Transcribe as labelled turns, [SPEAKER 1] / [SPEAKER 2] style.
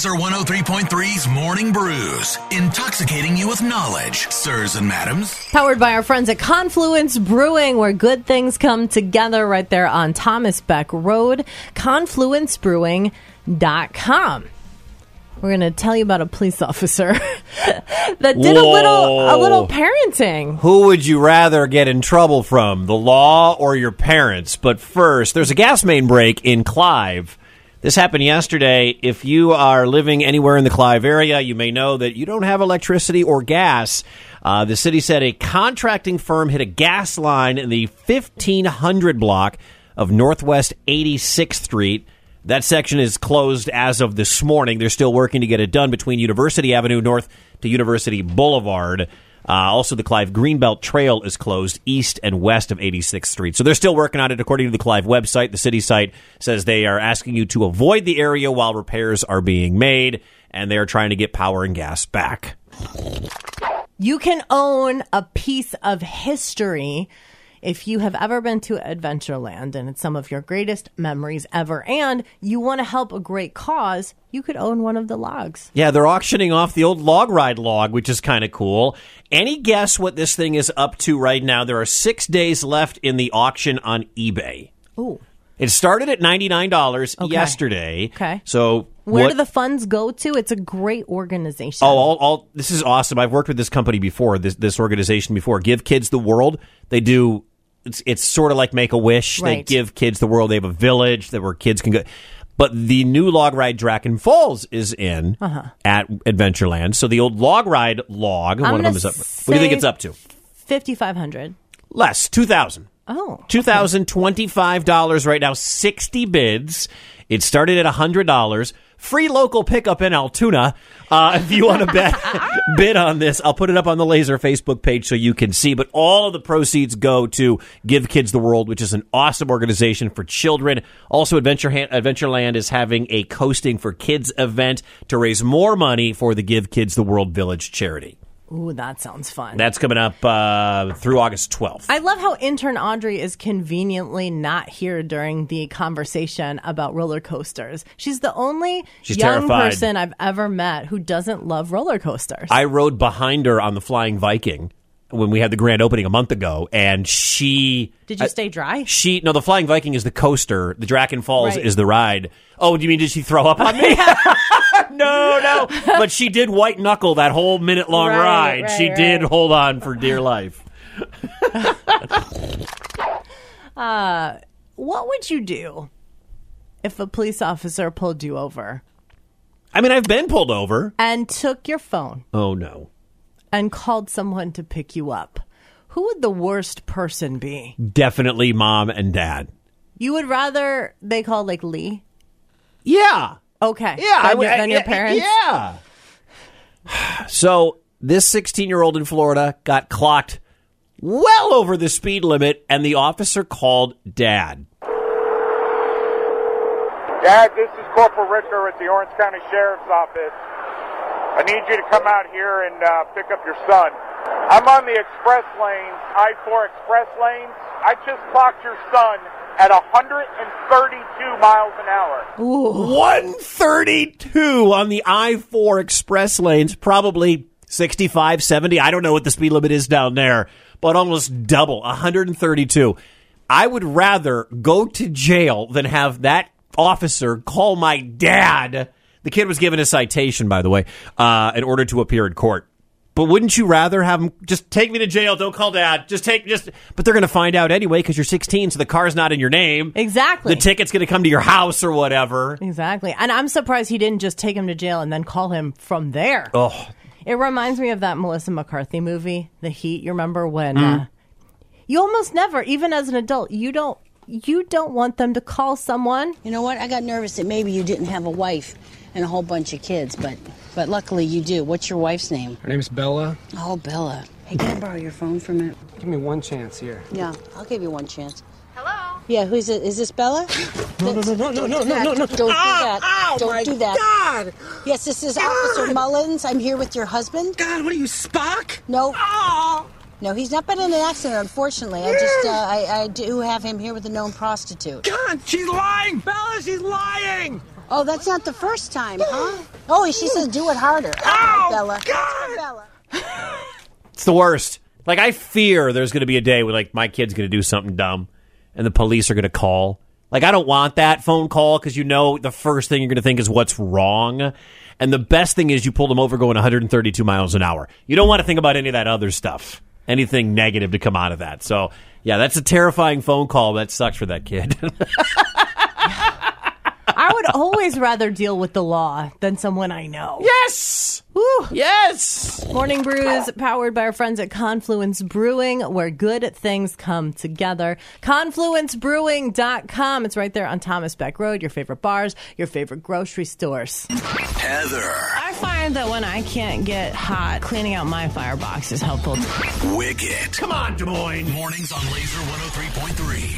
[SPEAKER 1] Lazer 103.3's Morning Brews, intoxicating you with knowledge, sirs and madams.
[SPEAKER 2] Powered by our friends at Confluence Brewing, where good things come together right there on Thomas Beck Road. ConfluenceBrewing.com. We're going to tell you about a police officer that did a little a little parenting.
[SPEAKER 3] Who would you rather get in trouble from, the law or your parents? But first, there's a gas main break in Clive. This happened yesterday. If you are living anywhere in the Clive area, you may know that you don't have electricity or gas. Uh, the city said a contracting firm hit a gas line in the 1500 block of Northwest 86th Street. That section is closed as of this morning. They're still working to get it done between University Avenue North to University Boulevard. Uh, also, the Clive Greenbelt Trail is closed east and west of 86th Street. So they're still working on it. According to the Clive website, the city site says they are asking you to avoid the area while repairs are being made, and they are trying to get power and gas back.
[SPEAKER 2] You can own a piece of history if you have ever been to Adventureland and it's some of your greatest memories ever, and you want to help a great cause, you could own one of the logs.
[SPEAKER 3] Yeah, they're auctioning off the old log ride log, which is kind of cool. Any guess what this thing is up to right now? There are six days left in the auction on eBay.
[SPEAKER 2] Ooh.
[SPEAKER 3] It started at $99
[SPEAKER 2] Okay.
[SPEAKER 3] yesterday.
[SPEAKER 2] Okay.
[SPEAKER 3] So
[SPEAKER 2] Where
[SPEAKER 3] what-
[SPEAKER 2] do the funds go to? It's a great organization.
[SPEAKER 3] Oh, all, all this is awesome. I've worked with this company before, this this organization before. Give Kids the World. They do. It's it's sort of like Make a Wish. They give kids the world. They have a village that where kids can go. But the new log ride Draken Falls is in
[SPEAKER 2] Uh-huh.
[SPEAKER 3] at Adventureland. So the old log ride log, one of them is up. What do you think it's up to?
[SPEAKER 2] 5500
[SPEAKER 3] Less, two thousand.
[SPEAKER 2] Oh.
[SPEAKER 3] Two thousand twenty-five dollars right now. Sixty bids. It started at hundred dollars. Free local pickup in Altoona. Uh, if you want to bet bid on this, I'll put it up on the Lazer Facebook page so you can see. But all of the proceeds go to Give Kids the World, which is an awesome organization for children. Also, Adventure Adventureland is having a coasting for kids event to raise more money for the Give Kids the World Village charity.
[SPEAKER 2] Ooh, that sounds fun.
[SPEAKER 3] That's coming up uh, through August twelfth.
[SPEAKER 2] I love how intern Audrey is conveniently not here during the conversation about roller coasters. She's the only
[SPEAKER 3] She's
[SPEAKER 2] young
[SPEAKER 3] terrified.
[SPEAKER 2] person I've ever met who doesn't love roller coasters.
[SPEAKER 3] I rode behind her on the Flying Viking when we had the grand opening a month ago, and she
[SPEAKER 2] Did you stay dry?
[SPEAKER 3] she no the Flying Viking is the coaster, the Draken Falls
[SPEAKER 2] Right.
[SPEAKER 3] is the ride. Oh, do you mean did she throw up on me? no, no, but she did white knuckle that whole minute long
[SPEAKER 2] Right,
[SPEAKER 3] ride.
[SPEAKER 2] right,
[SPEAKER 3] she did hold on for dear life.
[SPEAKER 2] Uh, what would you do if a police officer pulled you over
[SPEAKER 3] I mean, I've been pulled over.
[SPEAKER 2] and took your phone
[SPEAKER 3] Oh no,
[SPEAKER 2] and called someone to pick you up? Who would the worst person be?
[SPEAKER 3] definitely mom and dad.
[SPEAKER 2] You would rather they call like Lee?
[SPEAKER 3] Yeah.
[SPEAKER 2] Okay.
[SPEAKER 3] Yeah,
[SPEAKER 2] Than,
[SPEAKER 3] I-
[SPEAKER 2] your,
[SPEAKER 3] I-
[SPEAKER 2] your parents?
[SPEAKER 3] Yeah. So this 16 year old in Florida got clocked well over the speed limit, and the officer called dad.
[SPEAKER 4] Dad, this is Corporal Ricker at the Orange County Sheriff's Office. I need you to come out here and uh, pick up your son. I'm on the express lane, I-4 express lane. I just clocked your son at 132 miles an hour.
[SPEAKER 3] 132 on the I 4 express lanes, probably 65, 70. I don't know what the speed limit is down there, but almost double 132. I would rather go to jail than have that officer call my dad. The kid was given a citation, by the way, uh, in order to appear in court. But wouldn't you rather have him just take me to jail? Don't call dad. Just take just. But they're going to find out anyway because you're 16, so the car's not in your name.
[SPEAKER 2] Exactly.
[SPEAKER 3] The ticket's going to come to your house or whatever.
[SPEAKER 2] Exactly. And I'm surprised he didn't just take him to jail and then call him from there.
[SPEAKER 3] Oh,
[SPEAKER 2] It reminds me of that Melissa McCarthy movie, The Heat. You remember when
[SPEAKER 3] Mm.
[SPEAKER 2] uh, you almost never, even as an adult, you don't you don't want them to call someone.
[SPEAKER 5] You know what? I got nervous that maybe you didn't have a wife and a whole bunch of kids, but but luckily you do. What's your wife's name?
[SPEAKER 6] Her name's Bella.
[SPEAKER 5] Oh, Bella. Hey, can I borrow your phone for a minute?
[SPEAKER 6] Give me one chance here.
[SPEAKER 5] Yeah, I'll give you one chance. Hello. Yeah, who's it? Is this Bella?
[SPEAKER 6] No, no, no, no, no, no, no, no, no.
[SPEAKER 5] Don't do that.
[SPEAKER 6] Ow,
[SPEAKER 5] Don't ah,
[SPEAKER 6] my
[SPEAKER 5] do that.
[SPEAKER 6] God.
[SPEAKER 5] Yes, this is Officer Mullins. I'm here with your husband.
[SPEAKER 6] God, what are you, Spock?
[SPEAKER 5] No,
[SPEAKER 6] Oh.
[SPEAKER 5] no, he's not been in an accident, unfortunately. I just, uh, I, I do have him here with a known prostitute.
[SPEAKER 6] God, she's lying! Bella, she's lying!
[SPEAKER 5] Oh, that's not the first time, huh? Oh, she says do it harder. Oh, Bella. Bella.
[SPEAKER 3] It's the worst. Like I fear there's going to be a day where like my kid's going to do something dumb, and the police are going to call. Like I don't want that phone call because you know the first thing you're going to think is what's wrong, and the best thing is you pull them over going 132 miles an hour. You don't want to think about any of that other stuff, anything negative to come out of that. So yeah, that's a terrifying phone call. That sucks for that kid.
[SPEAKER 2] I would always rather deal with the law than someone I know.
[SPEAKER 3] yes,
[SPEAKER 2] Woo.
[SPEAKER 3] yes.
[SPEAKER 2] Morning Brews, powered by our friends at Confluence Brewing, where good things come together. ConfluenceBrewing.com. It's right there on Thomas Beck Road, your favorite bars, your favorite grocery stores.
[SPEAKER 1] Heather,
[SPEAKER 2] I find that when I can't get hot, cleaning out my firebox is helpful.
[SPEAKER 1] Wicket.
[SPEAKER 3] Come on, Des Moines.
[SPEAKER 1] Mornings on Lazer 103.3.